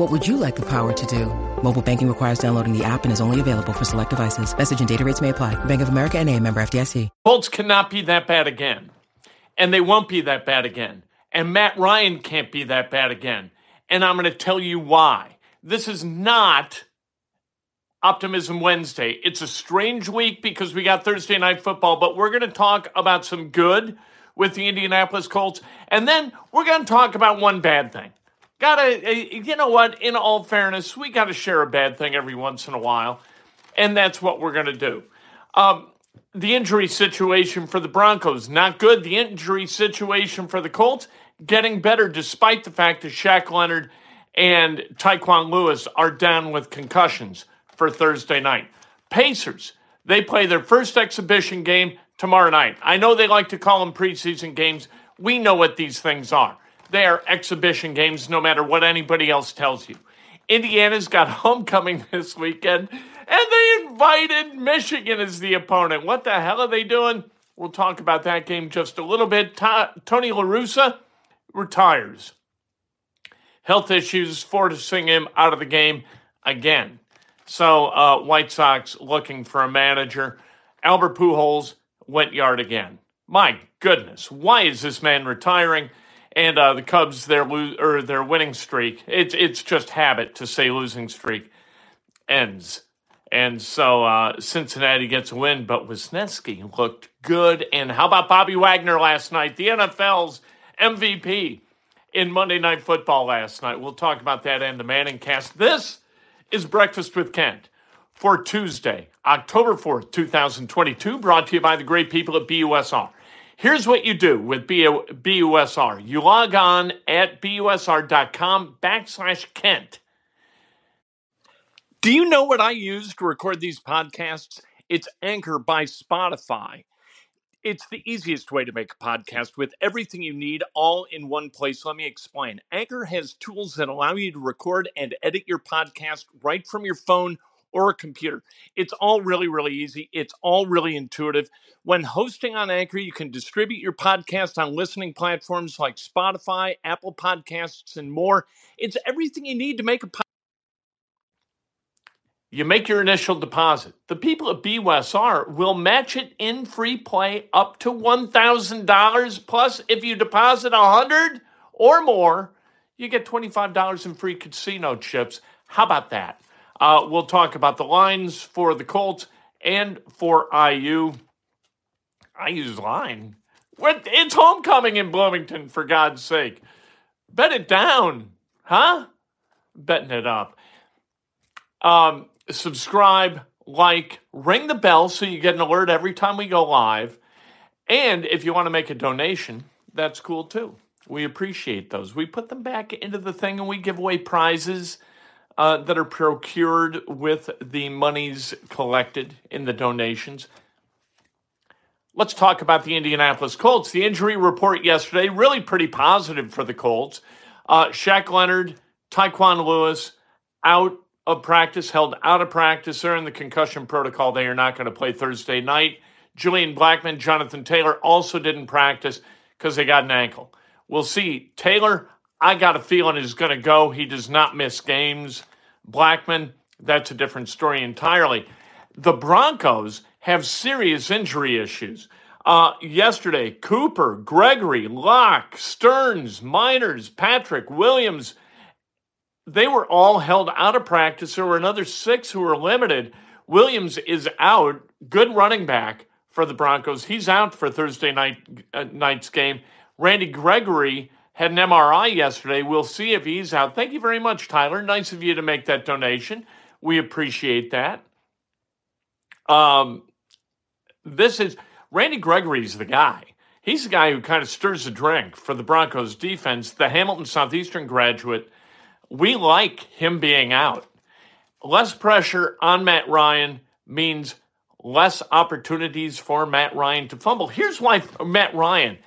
What would you like the power to do? Mobile banking requires downloading the app and is only available for select devices. Message and data rates may apply. Bank of America and a member FDIC. Colts cannot be that bad again. And they won't be that bad again. And Matt Ryan can't be that bad again. And I'm going to tell you why. This is not Optimism Wednesday. It's a strange week because we got Thursday night football, but we're going to talk about some good with the Indianapolis Colts. And then we're going to talk about one bad thing. Gotta, uh, you know what? In all fairness, we got to share a bad thing every once in a while. And that's what we're to do. Um, the injury situation for the Broncos, not good. The injury situation for the Colts, getting better despite the fact that Shaq Leonard and Tyquan Lewis are down with concussions for Thursday night. Pacers, they play their first exhibition game tomorrow night. I know they like to call them preseason games. We know what these things are. They are exhibition games, no matter what anybody else tells you. Indiana's got homecoming this weekend, and they invited Michigan as the opponent. What the hell are they doing? We'll talk about that game just a little bit. Tony La Russa retires. Health issues forcing him out of the game again. So, uh, White Sox looking for a manager. Albert Pujols went yard again. My goodness, why is this man retiring? And uh, the Cubs, their lo- or their winning streak, it's it's just habit to say losing streak ends. And so uh, Cincinnati gets a win, but Wesneski looked good. And how about Bobby Wagner last night, the NFL's MVP in Monday Night Football last night? We'll talk about that and the Manning cast. This is Breakfast with Kent for Tuesday, October 4th, 2022, brought to you by the great people at BUSR. Here's what you do with BUSR. You log on at busr.com backslash Kent. Do you know what I use to record these podcasts? It's Anchor by Spotify. It's the easiest way to make a podcast with everything you need all in one place. Let me explain. Anchor has tools that allow you to record and edit your podcast right from your phone or a computer. It's all really, really easy. It's all really intuitive. When hosting on Anchor, you can distribute your podcast on listening platforms like Spotify, Apple Podcasts, and more. It's everything you need to make a podcast. You make your initial deposit. The people at BUSR will match it in free play up to $1,000. Plus, if you deposit 100 or more, you get $25 in free casino chips. How about that? Uh, we'll talk about the lines for the Colts and for IU. IU's line. It's homecoming in Bloomington, for God's sake. Bet it down, huh? Betting it up. Um, subscribe, like, ring the bell so you get an alert every time we go live. And if you want to make a donation, that's cool too. We appreciate those. We put them back into the thing and we give away prizes uh, that are procured with the monies collected in the donations. Let's talk about the Indianapolis Colts. The injury report yesterday, really pretty positive for the Colts. Uh, Shaq Leonard, Tyquan Lewis out of practice, held out of practice. They're in the concussion protocol. They are not going to play Thursday night. Julian Blackmon, Jonathan Taylor also didn't practice because they got an ankle. We'll see. Taylor, I got a feeling is going to go. He does not miss games. Blackmon, that's a different story entirely. The Broncos have serious injury issues. Uh, yesterday, Cooper, Gregory, Locke, Stearns, Meinerz, Patrick, Williams, they were all held out of practice. There were another six who were limited. Williams is out, good running back for for the Broncos. He's out for Thursday night uh, night's game. Randy Gregory had an MRI yesterday. We'll see if he's out. Thank you very much, Tyler. Nice of you to make that donation. We appreciate that. Um, this is Randy Gregory's the guy. He's the guy who kind of stirs the drink for the Broncos defense, the Hamilton Southeastern graduate. We like him being out. Less pressure on Matt Ryan means less opportunities for Matt Ryan to fumble. Here's why Matt Ryan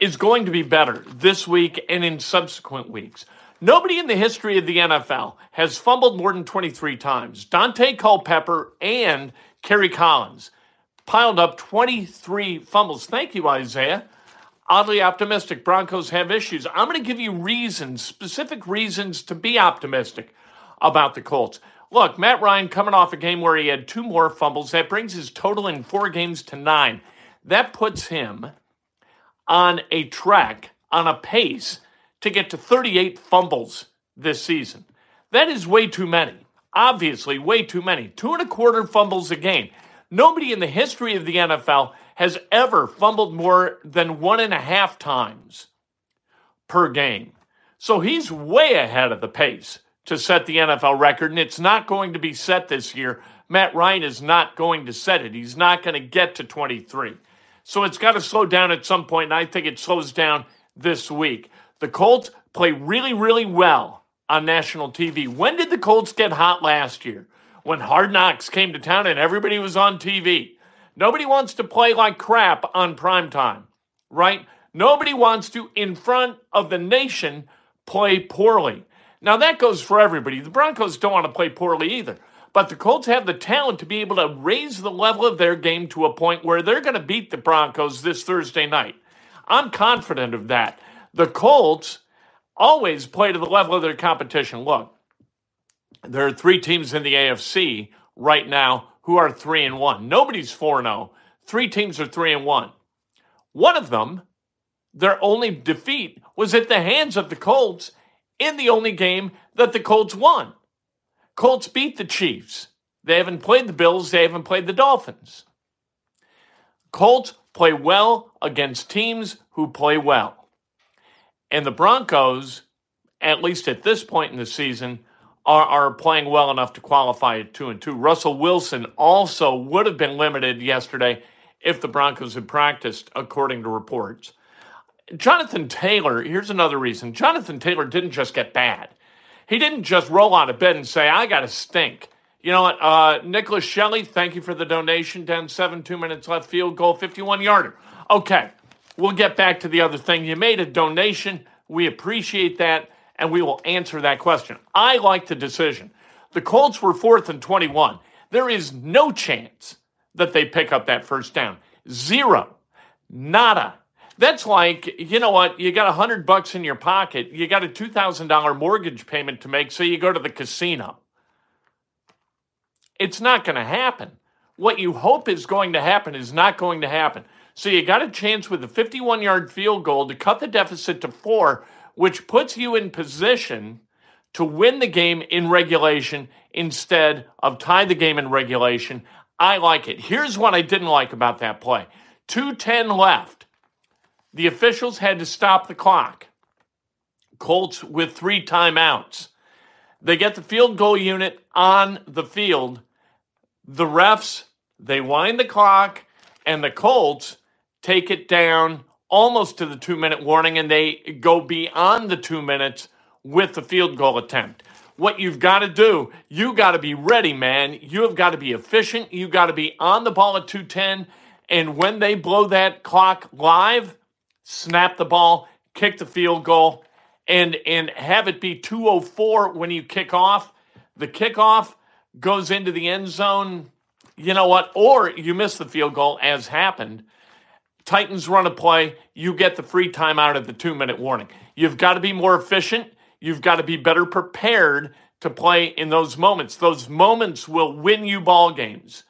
is going to be better this week and in subsequent weeks. Nobody in the history of the NFL has fumbled more than 23 times. Daunte Culpepper and Kerry Collins piled up 23 fumbles. Thank you, Isaiah. Oddly optimistic. Broncos have issues. I'm going to give you reasons, specific reasons to be optimistic about the Colts. Look, Matt Ryan coming off a game where he had two more fumbles. That brings his total in four games to nine. That puts him on a track, on a pace to get to 38 fumbles this season. That is way too many. Obviously, way too many. Two and a quarter fumbles a game. Nobody in the history of the NFL has ever fumbled more than one and a half times per game. So he's way ahead of the pace to set the NFL record, and it's not going to be set this year. Matt Ryan is not going to set it. He's not going to get to 23. So it's got to slow down at some point, and I think it slows down this week. The Colts play really, really well on national TV. When did the Colts get hot last year? When Hard Knocks came to town and everybody was on TV. Nobody wants to play like crap on prime time, right? Nobody wants to, in front of the nation, play poorly. Now, that goes for everybody. The Broncos don't want to play poorly either. But the Colts have the talent to be able to raise the level of their game to a point where they're going to beat the Broncos this Thursday night. I'm confident of that. The Colts always play to the level of their competition. Look, there are three teams in the AFC right now who are 3 and 1. Nobody's 4 and 0. Three teams are 3 and 1. One of them, their only defeat was at the hands of the Colts in the only game that the Colts won. Colts beat the Chiefs. They haven't played the Bills, they haven't played the Dolphins. Colts play well against teams who play well. And the Broncos, at least at this point in the season, are, are playing well enough to qualify at two and two. Russell Wilson also would have been limited yesterday if the Broncos had practiced, according to reports. Jonathan Taylor, here's another reason. Jonathan Taylor didn't just get bad. He didn't just roll out of bed and say, I got to stink. You know what? Uh, Nicholas Shelley, thank you for the donation. Down seven, two minutes left, field goal, 51 yarder. Okay, we'll get back to the other thing. You made a donation. We appreciate that, and we will answer that question. I like the decision. The Colts were fourth and 21. There is no chance that they pick up that first down. Zero. Nada. That's like, you know what? You got a hundred bucks in your pocket. You got a two thousand dollar mortgage payment to make, so you go to the casino. It's not going to happen. What you hope is going to happen is not going to happen. So you got a chance with a 51 yard field goal to cut the deficit to four, which puts you in position to win the game in regulation instead of tie the game in regulation. I like it. Here's what I didn't like about that play 210 left the officials had to stop the clock. Colts with three timeouts. They get the field goal unit on the field. The refs, they wind the clock, and the Colts take it down almost to the two minute warning, and they go beyond the two minutes with the field goal attempt. What you've got to do, you got to be ready, man. You have got to be efficient. You got to be on the ball at 210. And when they blow that clock live, snap the ball, kick the field goal, and and have it be 204 when you kick off. The kickoff goes into the end zone. You know what? Or you miss the field goal, as happened. Titans run a play, you get the free time out of the two minute warning. You've got to be more efficient. You've got to be better prepared to play in those moments. Those moments will win you ball games.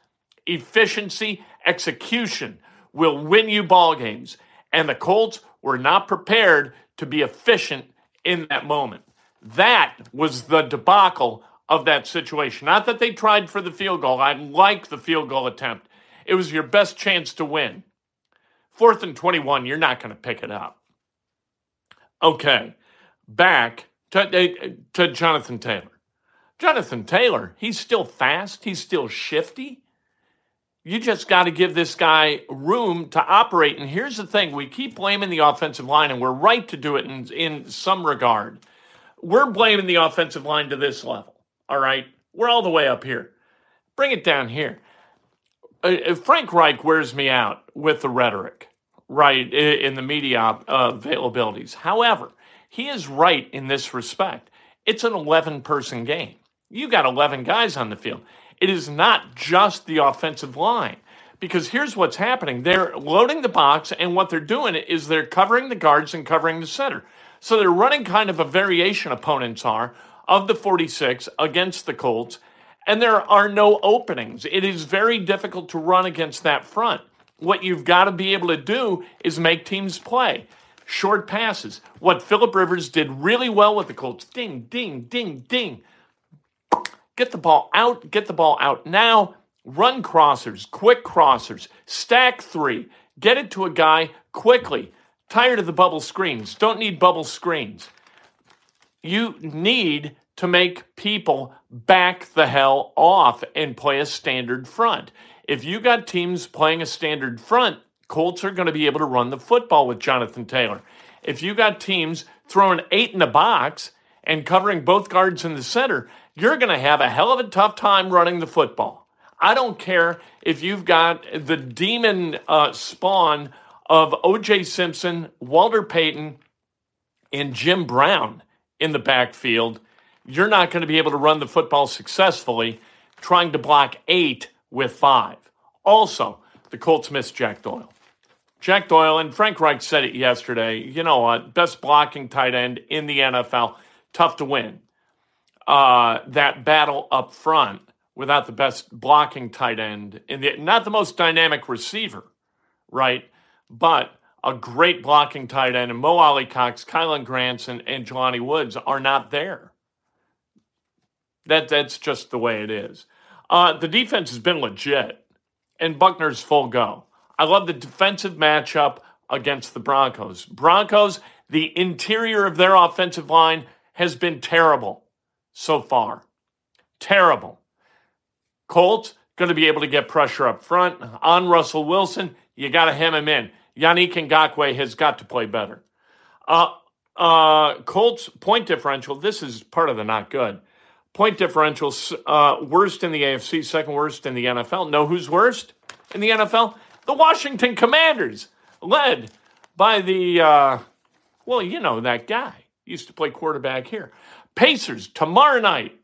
Efficiency, execution will win you ball games and the Colts were not prepared to be efficient in that moment. That was the debacle of that situation. Not that they tried for the field goal. I like the field goal attempt. It was your best chance to win. Fourth and 21, you're not going to pick it up. Okay, back to, uh, to Jonathan Taylor. Jonathan Taylor, he's still fast, he's still shifty. You just got to give this guy room to operate. And here's the thing we keep blaming the offensive line, and we're right to do it in, in some regard. We're blaming the offensive line to this level, all right? We're all the way up here. Bring it down here. Uh, uh Frank Reich wears me out with the rhetoric, right, in the media uh, availabilities. However, he is right in this respect. It's an 11 person game. You got 11 guys on the field. It is not just the offensive line. Because here's what's happening they're loading the box, and what they're doing is they're covering the guards and covering the center. So they're running kind of a variation, opponents are, of the 46 against the Colts, and there are no openings. It is very difficult to run against that front. What you've got to be able to do is make teams play. Short passes. What Philip Rivers did really well with the Colts. Ding, ding, ding, ding. Get the ball out, get the ball out now. Run crossers, quick crossers, stack three, get it to a guy quickly. Tired of the bubble screens. Don't need bubble screens. You need to make people back the hell off and play a standard front. If you got teams playing a standard front, Colts are going to be able to run the football with Jonathan Taylor. If you got teams throwing eight in the box and covering both guards in the center, you're going to have a hell of a tough time running the football. I don't care if you've got the demon uh, spawn of O.J. Simpson, Walter Payton, and Jim Brown in the backfield. You're not going to be able to run the football successfully trying to block eight with five. Also, the Colts missed Jack Doyle. Jack Doyle and Frank Reich said it yesterday. You know what? Best blocking tight end in the NFL. Tough to win uh, that battle up front without the best blocking tight end in the not the most dynamic receiver, right? But a great blocking tight end and Mo Alie-Cox, Kylen Granson, and Jelani Woods are not there. That that's just the way it is. Uh, the defense has been legit, and Buckner's full go. I love the defensive matchup against the Broncos. Broncos, the interior of their offensive line has been terrible so far. Terrible. Colts going to be able to get pressure up front on Russell Wilson. You got to hem him in. Yannick Ngakoue has got to play better. Uh, uh, Colts point differential. This is part of the not good. Point differential uh, worst in the AFC, second worst in the NFL. Know who's worst in the NFL? The Washington Commanders, led by the uh, well, you know that guy used to play quarterback here. Pacers tomorrow night,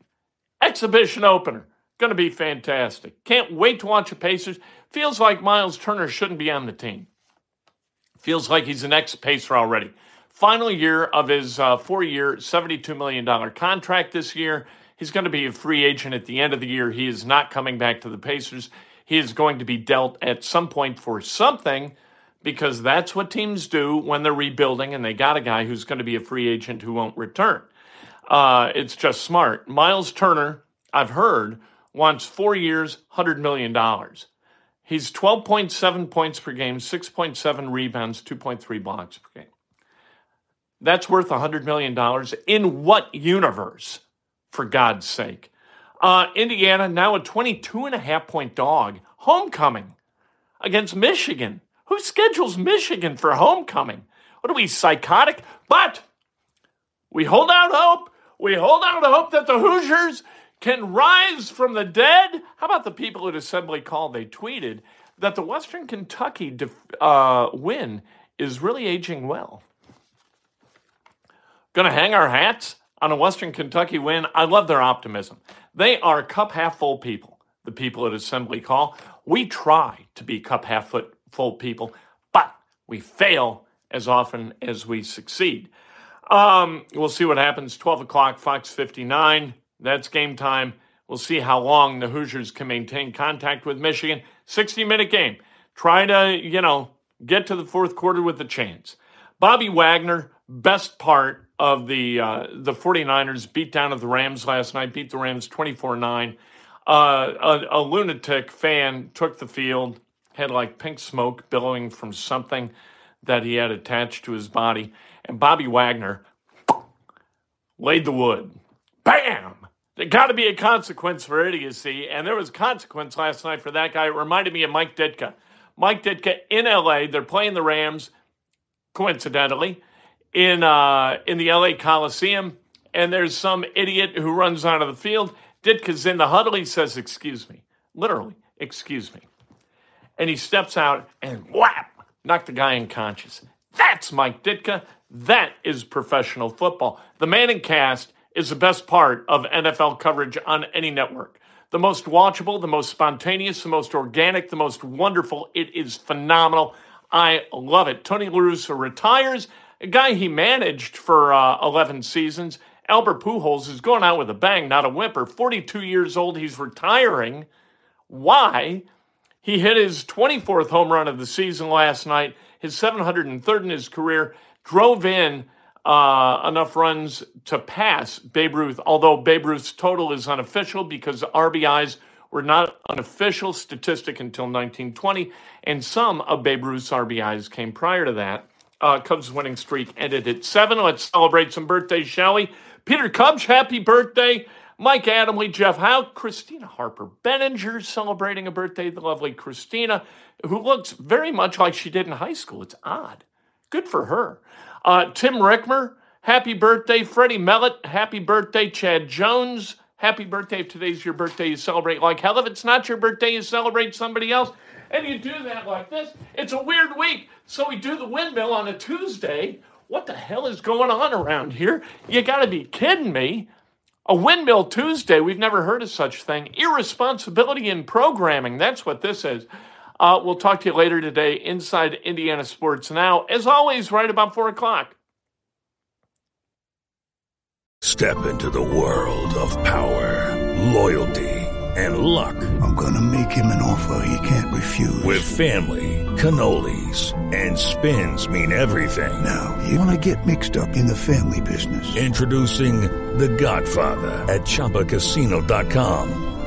exhibition opener. Going to be fantastic. Can't wait to watch the Pacers. Feels like Miles Turner shouldn't be on the team. Feels like he's an ex Pacer already. Final year of his uh, four year, $72 million contract this year. He's going to be a free agent at the end of the year. He is not coming back to the Pacers. He is going to be dealt at some point for something because that's what teams do when they're rebuilding and they got a guy who's going to be a free agent who won't return. Uh, it's just smart. Miles Turner, I've heard, wants four years, $100 million. He's 12.7 points per game, 6.7 rebounds, 2.3 blocks per game. That's worth $100 million. In what universe, for God's sake? Uh, Indiana, now a 22 and a half point dog. Homecoming against Michigan. Who schedules Michigan for homecoming? What are we, psychotic? But we hold out hope. We hold out hope that the Hoosiers can rise from the dead. How about the people at Assembly Call? They tweeted that the Western Kentucky def- uh, win is really aging well. Going to hang our hats on a Western Kentucky win. I love their optimism. They are cup half full people, the people at Assembly Call. We try to be cup half full people, but we fail as often as we succeed. Um, we'll see what happens. 12 o'clock, Fox 59. That's game time. We'll see how long the Hoosiers can maintain contact with Michigan. 60 minute game. Try to, you know, get to the fourth quarter with a chance. Bobby Wagner, best part of the uh, the 49ers beat down of the Rams last night, beat the Rams 24 9. Uh, a, a lunatic fan took the field had like pink smoke billowing from something that he had attached to his body. And Bobby Wagner laid the wood. Bam! There got to be a consequence for idiocy, and there was a consequence last night for that guy. It reminded me of Mike Ditka. Mike Ditka in LA, they're playing the Rams, coincidentally, in uh, in the LA Coliseum, and there's some idiot who runs onto the field. Ditka's in the huddle. He says, "Excuse me," literally, "Excuse me," and he steps out and whap, knock the guy unconscious. That's Mike Ditka. That is professional football. The Manning cast is the best part of NFL coverage on any network. The most watchable, the most spontaneous, the most organic, the most wonderful. It is phenomenal. I love it. Tony La Russa retires, a guy he managed for uh, 11 seasons. Albert Pujols is going out with a bang, not a whimper. 42 years old, he's retiring. Why? He hit his 24th home run of the season last night, his 703rd in his career, drove in uh, enough runs to pass Babe Ruth, although Babe Ruth's total is unofficial because RBIs were not an official statistic until 1920, and some of Babe Ruth's RBIs came prior to that. Uh, Cubs winning streak ended at seven. Let's celebrate some birthdays, shall we? Peter Cubs, happy birthday. Mike Adamle, Jeff Howe, Christina Harper Benninger celebrating a birthday, the lovely Christina, who looks very much like she did in high school. It's odd. Good for her. Uh, Tim Rickmer, happy birthday. Freddie Mellett, happy birthday. Chad Jones, happy birthday. If today's your birthday, you celebrate like hell. If it's not your birthday, you celebrate somebody else. And you do that like this. It's a weird week. So we do the windmill on a Tuesday. What the hell is going on around here? You got to be kidding me. A windmill Tuesday. We've never heard of such thing. Irresponsibility in programming. That's what this is. Uh, we'll talk to you later today inside Indiana Sports Now. As always, right about 4 o'clock. Step into the world of power, loyalty, and luck. I'm going to make him an offer he can't refuse. With family, cannolis, and spins mean everything. Now, you want to get mixed up in the family business. Introducing The Godfather at ChumbaCasino.com.